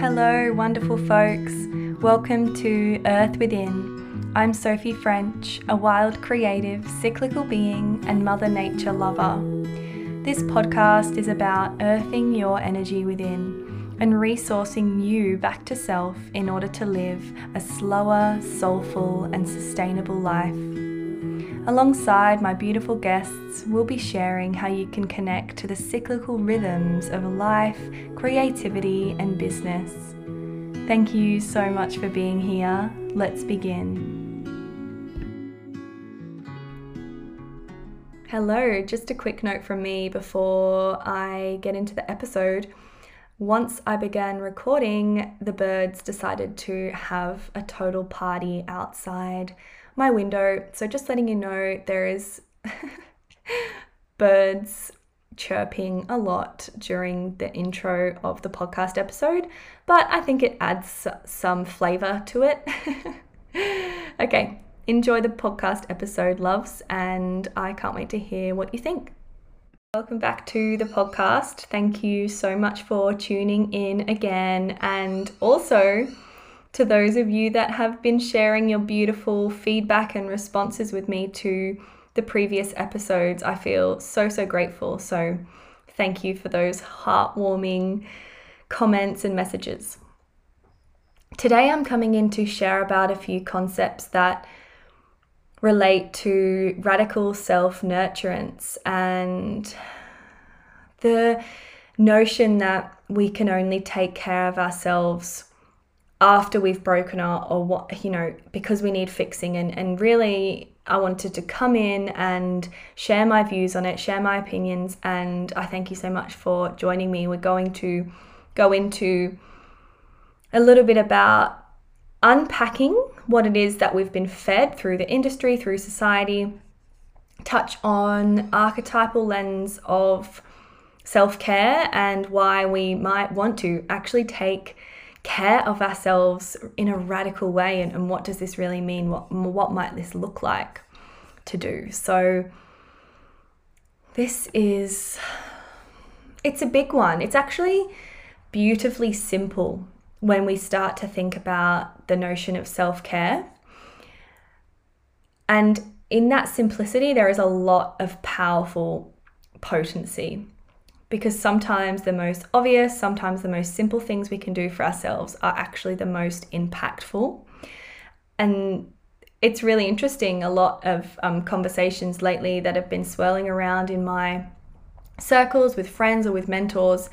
Hello, wonderful folks. Welcome to Earth Within. I'm Sophie French, a wild, creative, cyclical being and Mother Nature lover. This podcast is about earthing your energy within and resourcing you back to self in order to live a slower, soulful, and sustainable life. Alongside my beautiful guests, we'll be sharing how you can connect to the cyclical rhythms of life, creativity, and business. Thank you so much for being here. Let's begin. Hello, just a quick note from me before I get into the episode. Once I began recording, the birds decided to have a total party outside my window. So, just letting you know, there is birds chirping a lot during the intro of the podcast episode, but I think it adds some flavor to it. okay, enjoy the podcast episode, loves, and I can't wait to hear what you think. Welcome back to the podcast. Thank you so much for tuning in again, and also to those of you that have been sharing your beautiful feedback and responses with me to the previous episodes. I feel so, so grateful. So, thank you for those heartwarming comments and messages. Today, I'm coming in to share about a few concepts that relate to radical self nurturance and the notion that we can only take care of ourselves after we've broken up or what you know because we need fixing and and really I wanted to come in and share my views on it, share my opinions and I thank you so much for joining me. We're going to go into a little bit about unpacking what it is that we've been fed through the industry, through society, touch on archetypal lens of self-care and why we might want to actually take care of ourselves in a radical way and, and what does this really mean? What what might this look like to do? So this is it's a big one. It's actually beautifully simple when we start to think about the notion of self-care and in that simplicity there is a lot of powerful potency because sometimes the most obvious, sometimes the most simple things we can do for ourselves are actually the most impactful. And it's really interesting. A lot of um, conversations lately that have been swirling around in my circles with friends or with mentors,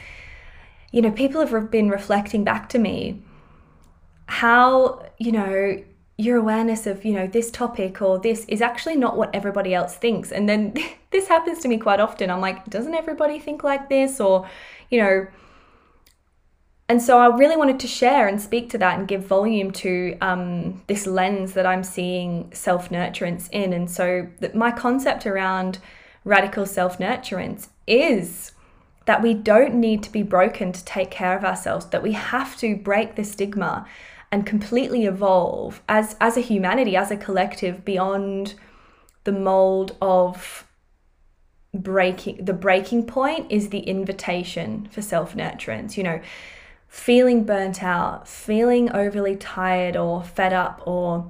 you know, people have been reflecting back to me how, you know, your awareness of you know this topic or this is actually not what everybody else thinks. And then this happens to me quite often. I'm like doesn't everybody think like this? Or you know and so i really wanted to share and speak to that and give volume to um, this lens that i'm seeing self-nurturance in. And so my concept around radical self-nurturance is that we don't need to be broken to take care of ourselves that we have to break the stigma and completely evolve as as a humanity as a collective beyond the mold of breaking the breaking point is the invitation for self-nurturance you know. Feeling burnt out feeling overly tired or fed up or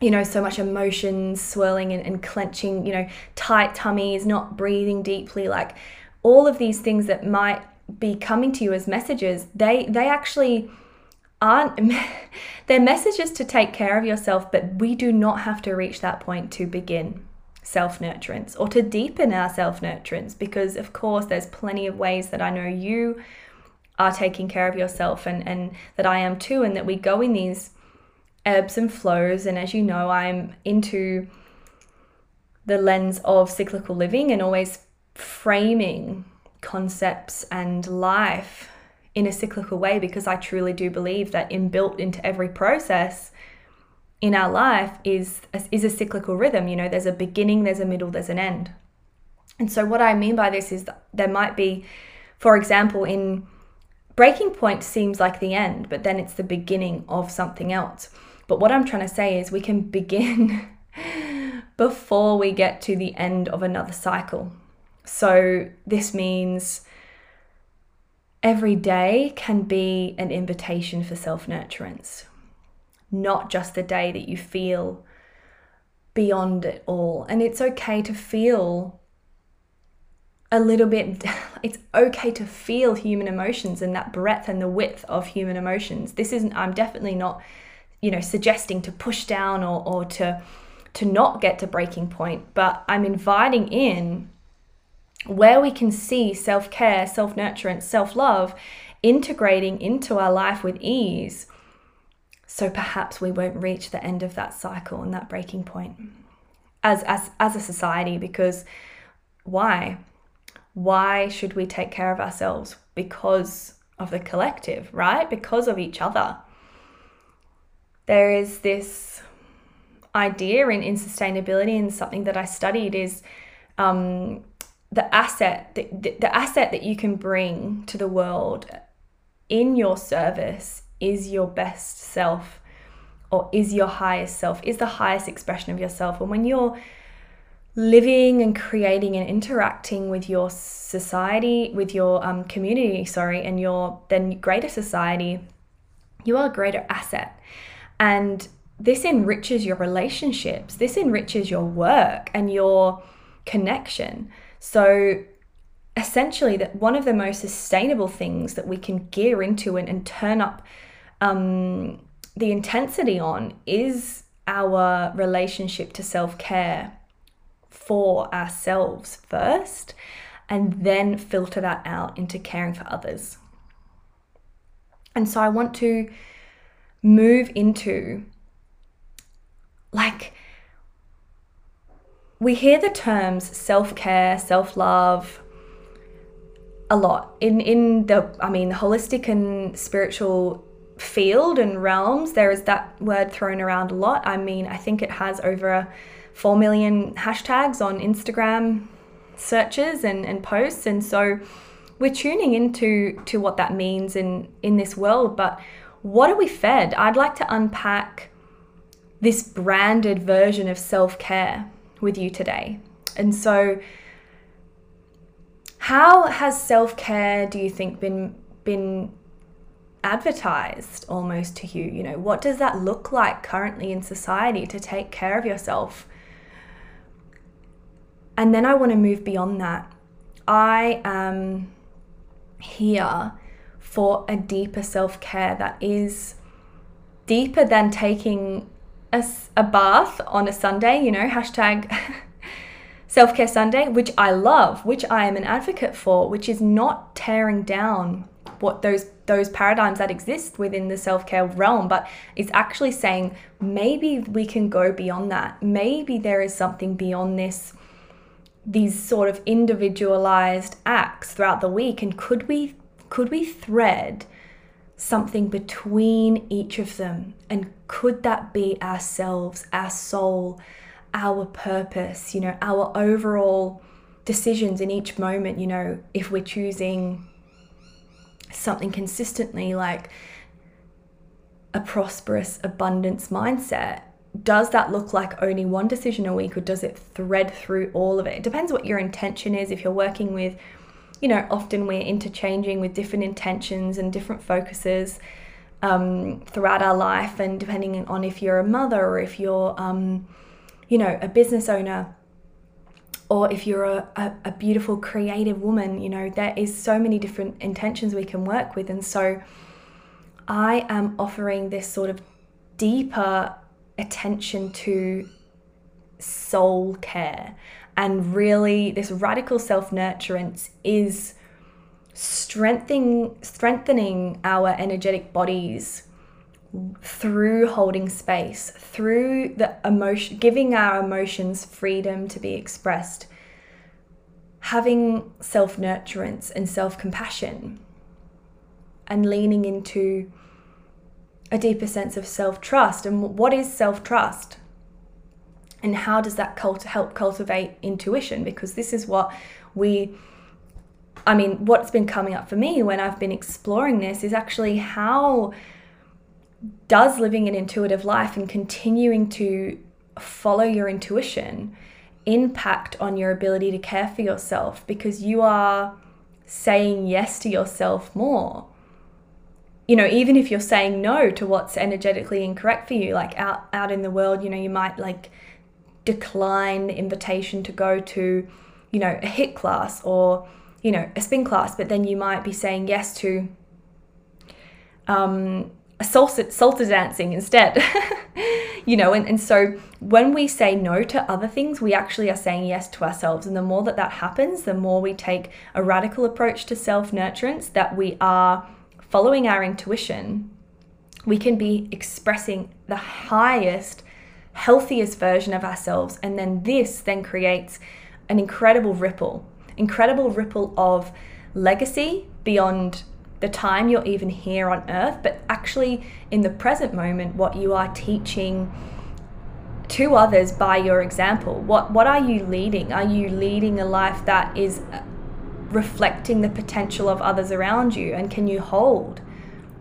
you know so much emotions swirling and, and clenching you know tight tummies not breathing deeply like all of these things that might be coming to you as messages they they actually aren't they're messages to take care of yourself, but we do not have to reach that point to begin self-nurturance or to deepen our self-nurturance because of course there's plenty of ways that I know you are taking care of yourself and, and that I am too, and that we go in these ebbs and flows. And as you know, I'm into the lens of cyclical living and always framing concepts and life in a cyclical way because I truly do believe that inbuilt into every process in our life is is a cyclical rhythm. You know, there's a beginning, there's a middle, there's an end. And so what I mean by this is that there might be, for example, in breaking point seems like the end, but then it's the beginning of something else. But what I'm trying to say is we can begin before we get to the end of another cycle. So this means every day can be an invitation for self nurturance, not just the day that you feel beyond it all. And it's okay to feel a little bit, it's okay to feel human emotions and that breadth and the width of human emotions. This isn't, I'm definitely not, you know, suggesting to push down or, or to, to not get to breaking point, but I'm inviting in where we can see self care, self nurturance, self love integrating into our life with ease. So perhaps we won't reach the end of that cycle and that breaking point as, as, as a society because why? Why should we take care of ourselves? Because of the collective, right? Because of each other. There is this idea in, in sustainability and something that I studied is um, the asset the, the asset that you can bring to the world in your service is your best self or is your highest self is the highest expression of yourself. And when you're living and creating and interacting with your society with your um, community sorry and your then greater society you are a greater asset. And this enriches your relationships. This enriches your work and your connection so essentially that one of the most sustainable things that we can gear into and, and turn up um, the intensity on is our relationship to self-care for ourselves first and then filter that out into caring for others. And so i want to move into like we hear the terms self-care, self-love a lot in in the I mean holistic and spiritual field and realms there is that word thrown around a lot. I mean, I think it has over 4 million hashtags on Instagram searches and, and posts and so we're tuning into to what that means in in this world, but what are we fed? I'd like to unpack this branded version of self-care with you today. And so how has self-care do you think been been advertised almost to you? You know, what does that look like currently in society to take care of yourself? And then I want to move beyond that. I am here for a deeper self care that is deeper than taking a, a bath on a Sunday, you know, hashtag self care Sunday, which I love, which I am an advocate for, which is not tearing down what those those paradigms that exist within the self-care realm but it's actually saying maybe we can go beyond that maybe there is something beyond this these sort of individualized acts throughout the week and could we could we thread something between each of them. And could that be ourselves, our soul, our purpose, you know, our overall decisions in each moment, you know, if we're choosing something consistently like a prosperous abundance mindset, does that look like only one decision a week or does it thread through all of it? It depends what your intention is. If you're working with you know, often we're interchanging with different intentions and different focuses um, throughout our life. And depending on if you're a mother or if you're, um, you know, a business owner or if you're a, a, a, beautiful creative woman, you know, there is so many different intentions we can work with. And so I am offering this sort of deeper attention to soul care and really, this radical self nurturance is strengthening strengthening our energetic bodies through holding space, through the emotion, giving our emotions freedom to be expressed, having self nurturance and self compassion, and leaning into a deeper sense of self trust. And what is self trust? and how does that cult- help cultivate intuition because this is what we i mean what's been coming up for me when i've been exploring this is actually how does living an intuitive life and continuing to follow your intuition impact on your ability to care for yourself because you are saying yes to yourself more. You know, even if you're saying no to what's energetically incorrect for you, like out out in the world, you know, you might like decline the invitation to go to, you know, a HIIT class or, you know, a spin class, but then you might be saying yes to um, salsa, salsa dancing instead. you know, and, and so when we say no to other things, we actually are saying yes to ourselves. And the more that that happens, the more we take a radical approach to self nurturance, that we are following our intuition, we can be expressing the highest, healthiest version of ourselves. And then this then creates an incredible ripple, incredible ripple of legacy beyond the time you're even here on earth, but actually in the present moment, what you are teaching to others by your example. What, what are you leading? Are you leading a life that is uh, reflecting the potential of others around you? And can you hold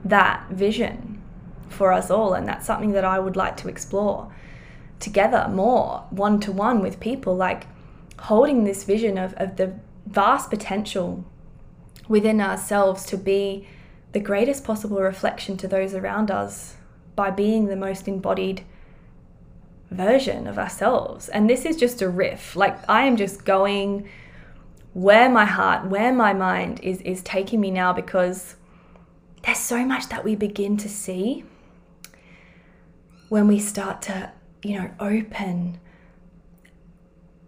that vision for us all? And that's something that I would like to explore together more, one to one with people, like holding this vision of, of the vast potential within ourselves to be the greatest possible reflection to those around us by being the most embodied version of ourselves. And this is just a riff. Like I am just going where my heart, where my mind is is taking me now because there's so much that we begin to see when we start to, you know, open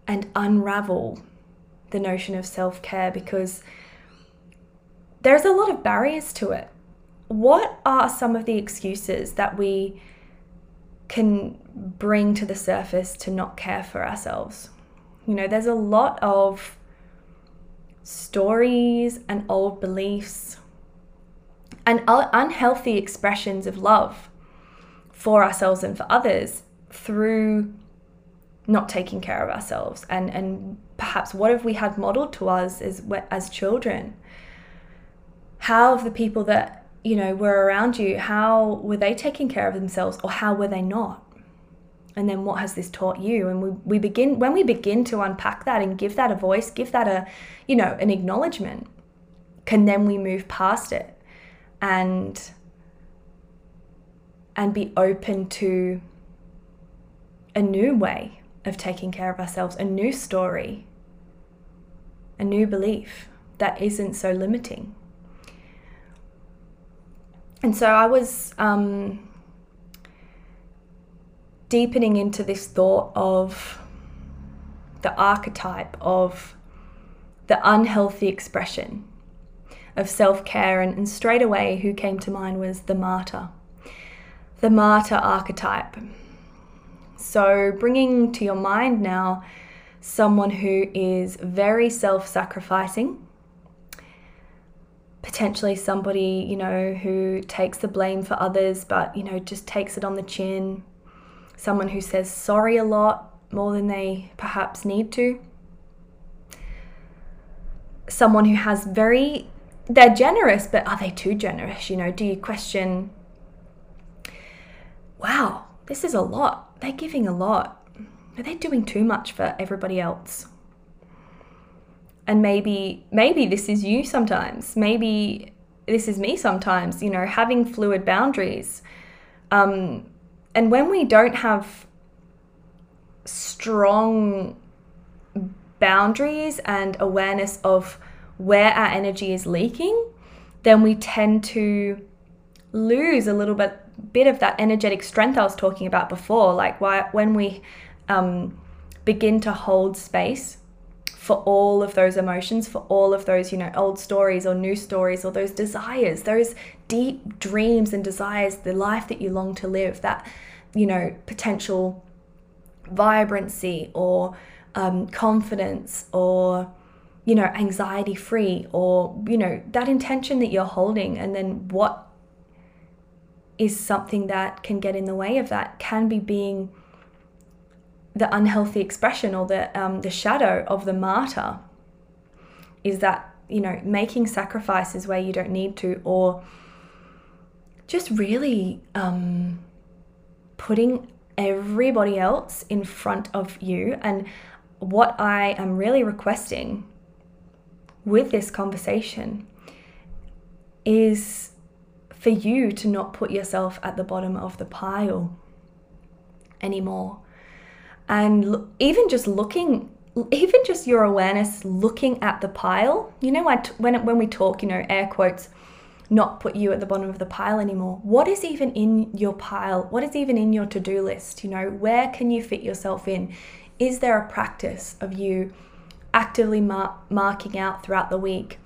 and unravel the notion of self-care because there's a lot of barriers to it. What are some of the excuses that we can bring to the surface to not care for ourselves? You know, there's a lot of stories and old beliefs and unhealthy expressions of love for ourselves and for others through not taking care of ourselves. And and perhaps what have we had modeled to us as as children? How have the people that you know were around you how were they taking care of themselves or how were they not? And then what has this taught you? And we, we begin when we begin to unpack that and give that a voice give that a you know an acknowledgement can then we move past it and and be open to a new way of taking care of ourselves a new story a new belief that isn't so limiting and so I was um, deepening into this thought of the archetype of the unhealthy expression of self care, and, and straight away, who came to mind was the martyr, the martyr archetype. So, bringing to your mind now someone who is very self sacrificing potentially somebody, you know, who takes the blame for others, but, you know, just takes it on the chin. Someone who says sorry a lot more than they perhaps need to. Someone who has very, they're generous, but are they too generous? You know, do you question, wow, this is a lot. They're giving a lot. Are they're doing too much for everybody else? and maybe maybe this is you sometimes maybe this is me sometimes you know having fluid boundaries um, and when we don't have strong boundaries and awareness of where our energy is leaking then we tend to lose a little bit bit of that energetic strength I was talking about before like why when we um, begin to hold space for all of those emotions, for all of those, you know, old stories or new stories or those desires, those deep dreams and desires, the life that you long to live, that, you know, potential vibrancy or um, confidence or, you know, anxiety free or, you know, that intention that you're holding and then what is something that can get in the way of that can be being the unhealthy expression or the um, the shadow of the martyr. Is that you know making sacrifices where you don't need to or just really um, putting everybody else in front of you. And what i am really requesting with this conversation is for you to not put yourself at the bottom of the pile anymore. And even just looking, even just your awareness looking at the pile, you know, when, when we talk, you know, air quotes, not put you at the bottom of the pile anymore. What is even in your pile? What is even in your to do list? You know, where can you fit yourself in? Is there a practice of you actively mar- marking out throughout the week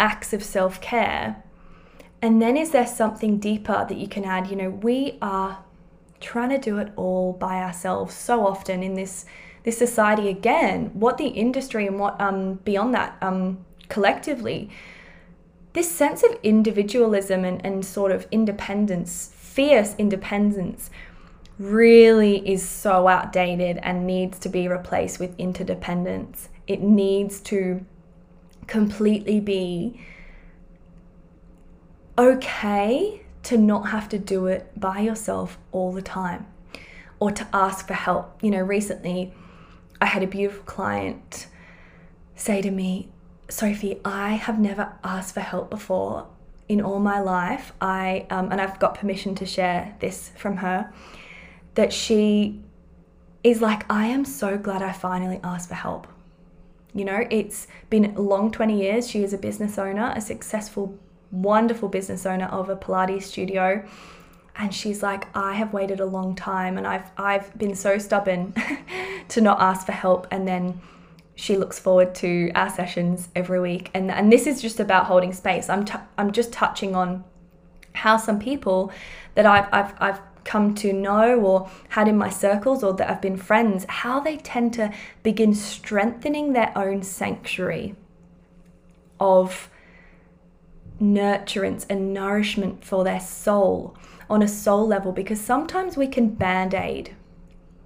acts of self care? And then is there something deeper that you can add? You know, we are trying to do it all by ourselves so often in this this society again what the industry and what um beyond that um collectively this sense of individualism and, and sort of independence fierce independence really is so outdated and needs to be replaced with interdependence it needs to completely be okay to not have to do it by yourself all the time or to ask for help. You know, recently I had a beautiful client say to me, Sophie, I have never asked for help before in all my life. I um, and I've got permission to share this from her that she is like, I am so glad I finally asked for help. You know, it's been long 20 years. She is a business owner, a successful wonderful business owner of a Pilates studio. And she's like, I have waited a long time and I've, I've been so stubborn to not ask for help. And then she looks forward to our sessions every week. And, and this is just about holding space. I'm, t- I'm just touching on how some people that I've, I've, I've come to know or had in my circles or that I've been friends, how they tend to begin strengthening their own sanctuary of nurturance and nourishment for their soul on a soul level because sometimes we can band aid.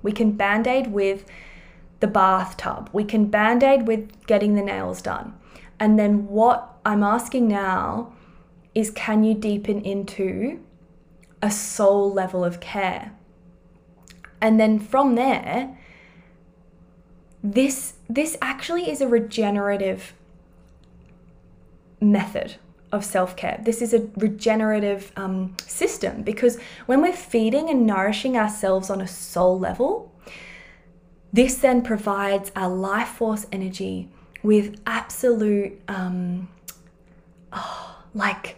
We can band aid with the bathtub, we can band aid with getting the nails done. And then what I'm asking now is can you deepen into a soul level of care? And then from there, this this actually is a regenerative method of self care. This is a regenerative um, system because when we're feeding and nourishing ourselves on a soul level, this then provides our life force energy with absolute, um, oh, like,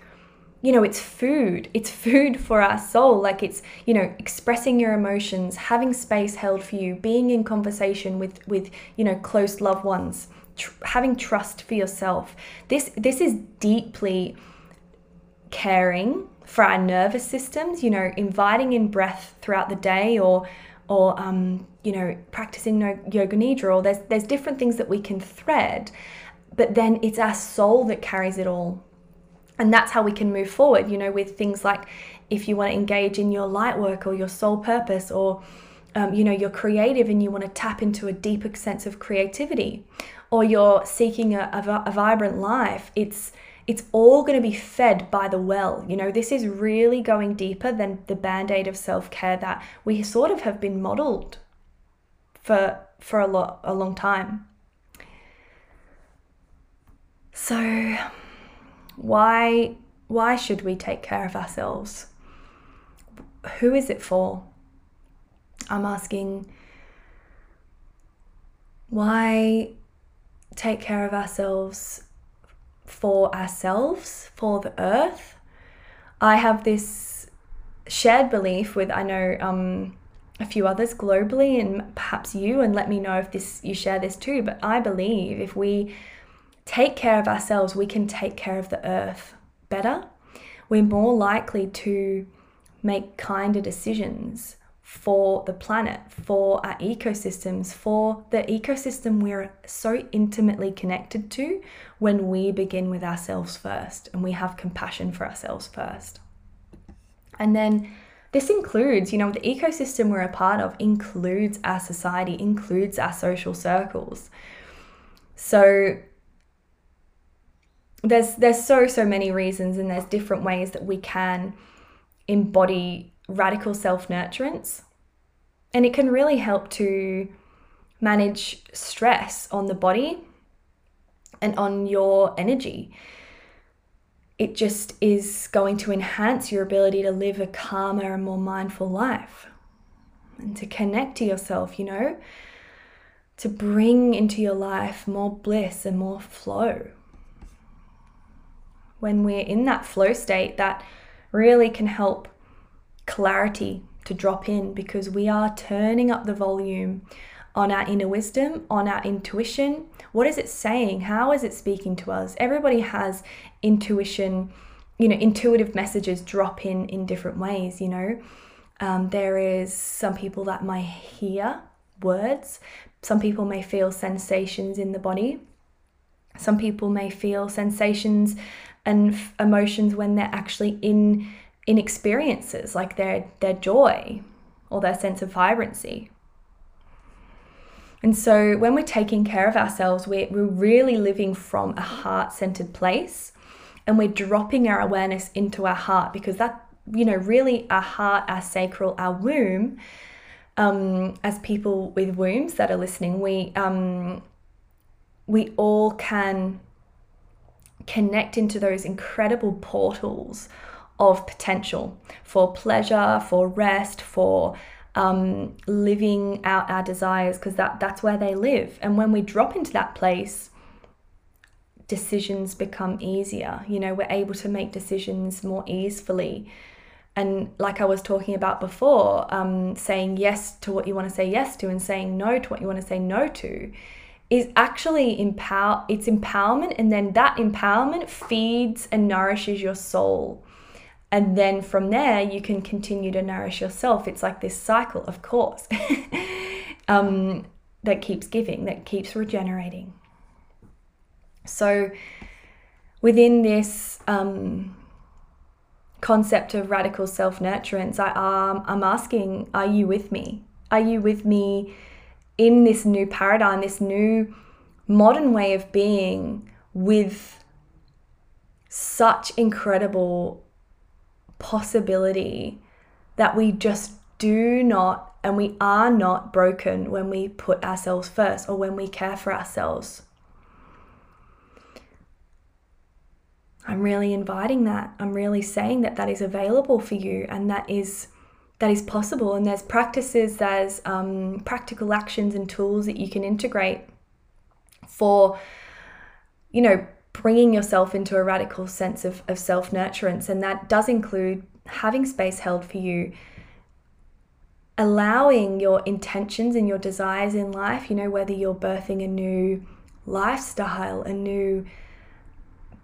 you know, it's food. It's food for our soul. Like it's, you know, expressing your emotions, having space held for you, being in conversation with, with, you know, close loved ones tr- having trust for yourself. This this is deeply caring for our nervous systems. You know, inviting in breath throughout the day, or or um, you know, practicing yoga nidra. Or there's there's different things that we can thread, but then it's our soul that carries it all, and that's how we can move forward. You know, with things like if you want to engage in your light work or your soul purpose or um, you know you're creative and you want to tap into a deeper sense of creativity or you're seeking a, a, a vibrant life, it's it's all going to be fed by the well. You know, this is really going deeper than the band-aid of self-care that we sort of have been modeled for for a lot a long time. So why why should we take care of ourselves? Who is it for? I'm asking why take care of ourselves for ourselves, for the earth. I have this shared belief with, I know, um, a few others globally and perhaps you and let me know if this you share this too but i believe if we take care of ourselves we can take care of the earth better we're more likely to make kinder decisions for the planet, for our ecosystems, for the ecosystem we're so intimately connected to when we begin with ourselves first and we have compassion for ourselves first. And then this includes, you know, the ecosystem we're a part of includes our society, includes our social circles. So there's there's so so many reasons and there's different ways that we can embody radical self nurturance. And it can really help to manage stress on the body, and on your energy. It just is going to enhance your ability to live a calmer and more mindful life and to connect to yourself, you know, to bring into your life more bliss and more flow. When we're in that flow state, that really can help clarity to drop in because we are turning up the volume on our inner wisdom, on our intuition. What is it saying? How is it speaking to us? Everybody has intuition, you know, intuitive messages drop in in different ways, you know. Um, there is some people that may hear words, some people may feel sensations in the body, some people may feel sensations and f- emotions when they're actually in in experiences like their their joy or their sense of vibrancy. And so when we're taking care of ourselves, we're, we're really living from a heart centered place and we're dropping our awareness into our heart because that, you know, really our heart, our sacral, our womb, um, as people with wombs that are listening, we, um, we all can connect into those incredible portals of potential for pleasure, for rest, for um, living out our desires because that that's where they live. And when we drop into that place, decisions become easier. You know, we're able to make decisions more easily. And like I was talking about before, um, saying yes to what you want to say yes to and saying no to what you want to say no to is actually empower it's empowerment and then that empowerment feeds and nourishes your soul and then from there, you can continue to nourish yourself. It's like this cycle, of course, um, that keeps giving, that keeps regenerating. So, within this um, concept of radical self nurturance, I, um, I'm asking, are you with me? Are you with me in this new paradigm, this new modern way of being with such incredible possibility that we just do not and we are not broken when we put ourselves first or when we care for ourselves. I'm really inviting that. I'm really saying that that is available for you and that is that is possible. And there's practices, there's um, practical actions and tools that you can integrate for, you know, bringing yourself into a radical sense of, of self nurturance. And that does include having space held for you, allowing your intentions and your desires in life, you know, whether you're birthing a new lifestyle, a new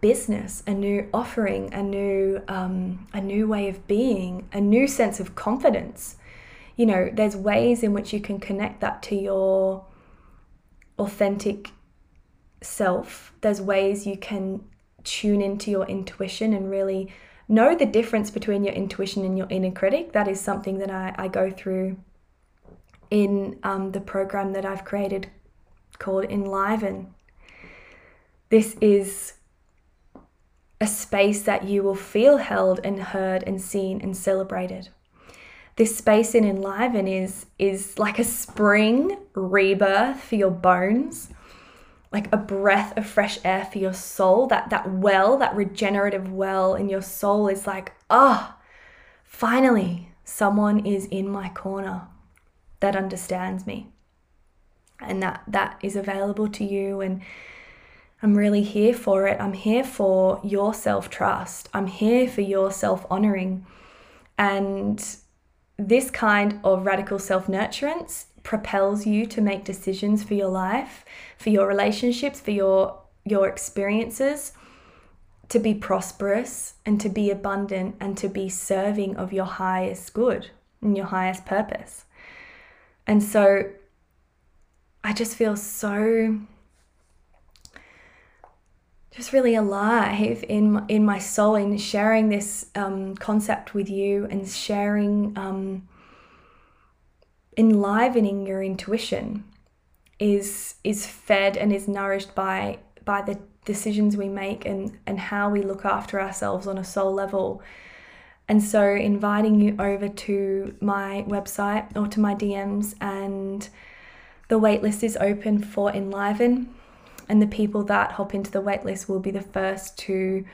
business, a new offering, a new um, a new way of being, a new sense of confidence. You know, there's ways in which you can connect that to your authentic self. There's ways you can tune into your intuition and really know the difference between your intuition and your inner critic. That is something that I, I go through in um, the program that I've created called Enliven. This is a space that you will feel held and heard and seen and celebrated. This space in Enliven is, is like a spring rebirth for your bones like a breath of fresh air for your soul that that well that regenerative well in your soul is like ah oh, finally someone is in my corner that understands me and that that is available to you and I'm really here for it. I'm here for your self trust. I'm here for your self honoring. And this kind of radical self nurturance propels you to make decisions for your life, for your relationships, for your your experiences to be prosperous and to be abundant and to be serving of your highest good and your highest purpose. And so I just feel so just really alive in in my soul in sharing this um, concept with you and sharing um, enlivening your intuition is is fed and is nourished by by the decisions we make and and how we look after ourselves on a soul level. And so inviting you over to my website or to my DMs and the waitlist is open for Enliven. And the people that hop into the waitlist will be the first to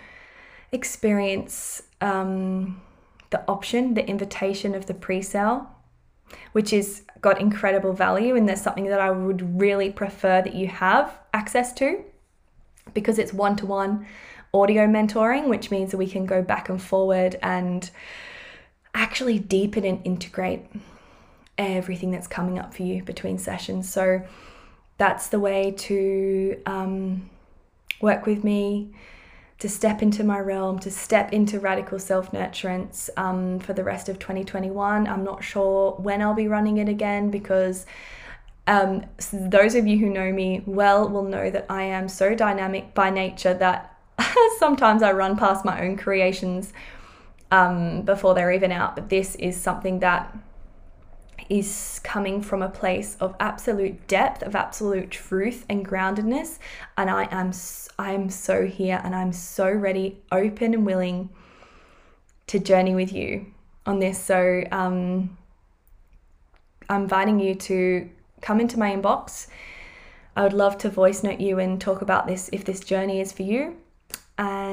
experience um, the option, the invitation of the pre sale, which is got incredible value. And there's something that I would really prefer that you have access to because it's one to one audio mentoring, which means that we can go back and forward and actually deepen and integrate everything that's coming up for you between sessions. So that's the way to um, work with me, to step into my realm, to step into radical self nurturance um, for the rest of 2021. I'm not sure when I'll be running it again because. Um, so those of you who know me well will know that I am so dynamic by nature that sometimes I run past my own creations um, before they're even out. But this is something that is coming from a place of absolute depth, of absolute truth and groundedness. And I am I am so here and I'm so ready, open and willing to journey with you on this. So um, I'm inviting you to come into my inbox. I would love to voice note you and talk about this if this journey is for you.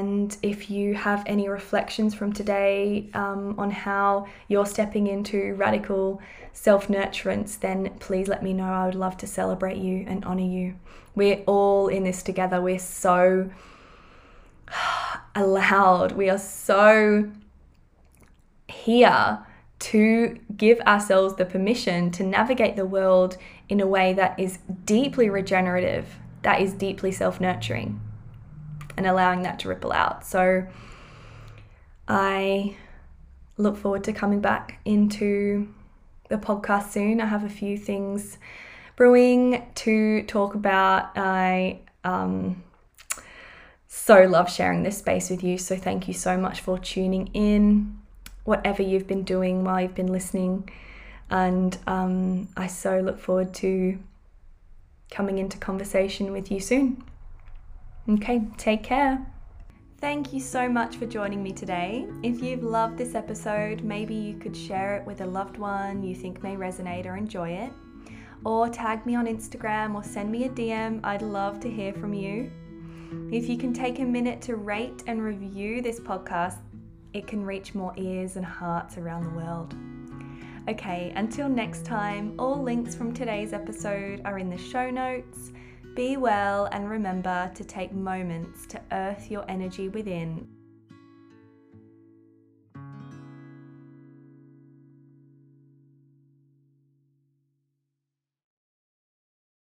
And if you have any reflections from today um, on how you're stepping into radical self nurturance, then please let me know. I would love to celebrate you and honor you. We're all in this together. We're so allowed. We are so here to give ourselves the permission to navigate the world in a way that is deeply regenerative, that is deeply self nurturing and allowing that to ripple out. So I look forward to coming back into the podcast soon. I have a few things brewing to talk about. I um, so love sharing this space with you. So thank you so much for tuning in, whatever you've been doing while you've been listening. And um, I so look forward to coming into conversation with you soon. Okay, take care. Thank you so much for joining me today. If you've loved this episode, maybe you could share it with a loved one you think may resonate or enjoy it. Or tag me on Instagram or send me a DM. I'd love to hear from you. If you can take a minute to rate and review this podcast, it can reach more ears and hearts around the world. Okay, until next time, all links from today's episode are in the show notes. Be well and remember to take moments to earth your energy within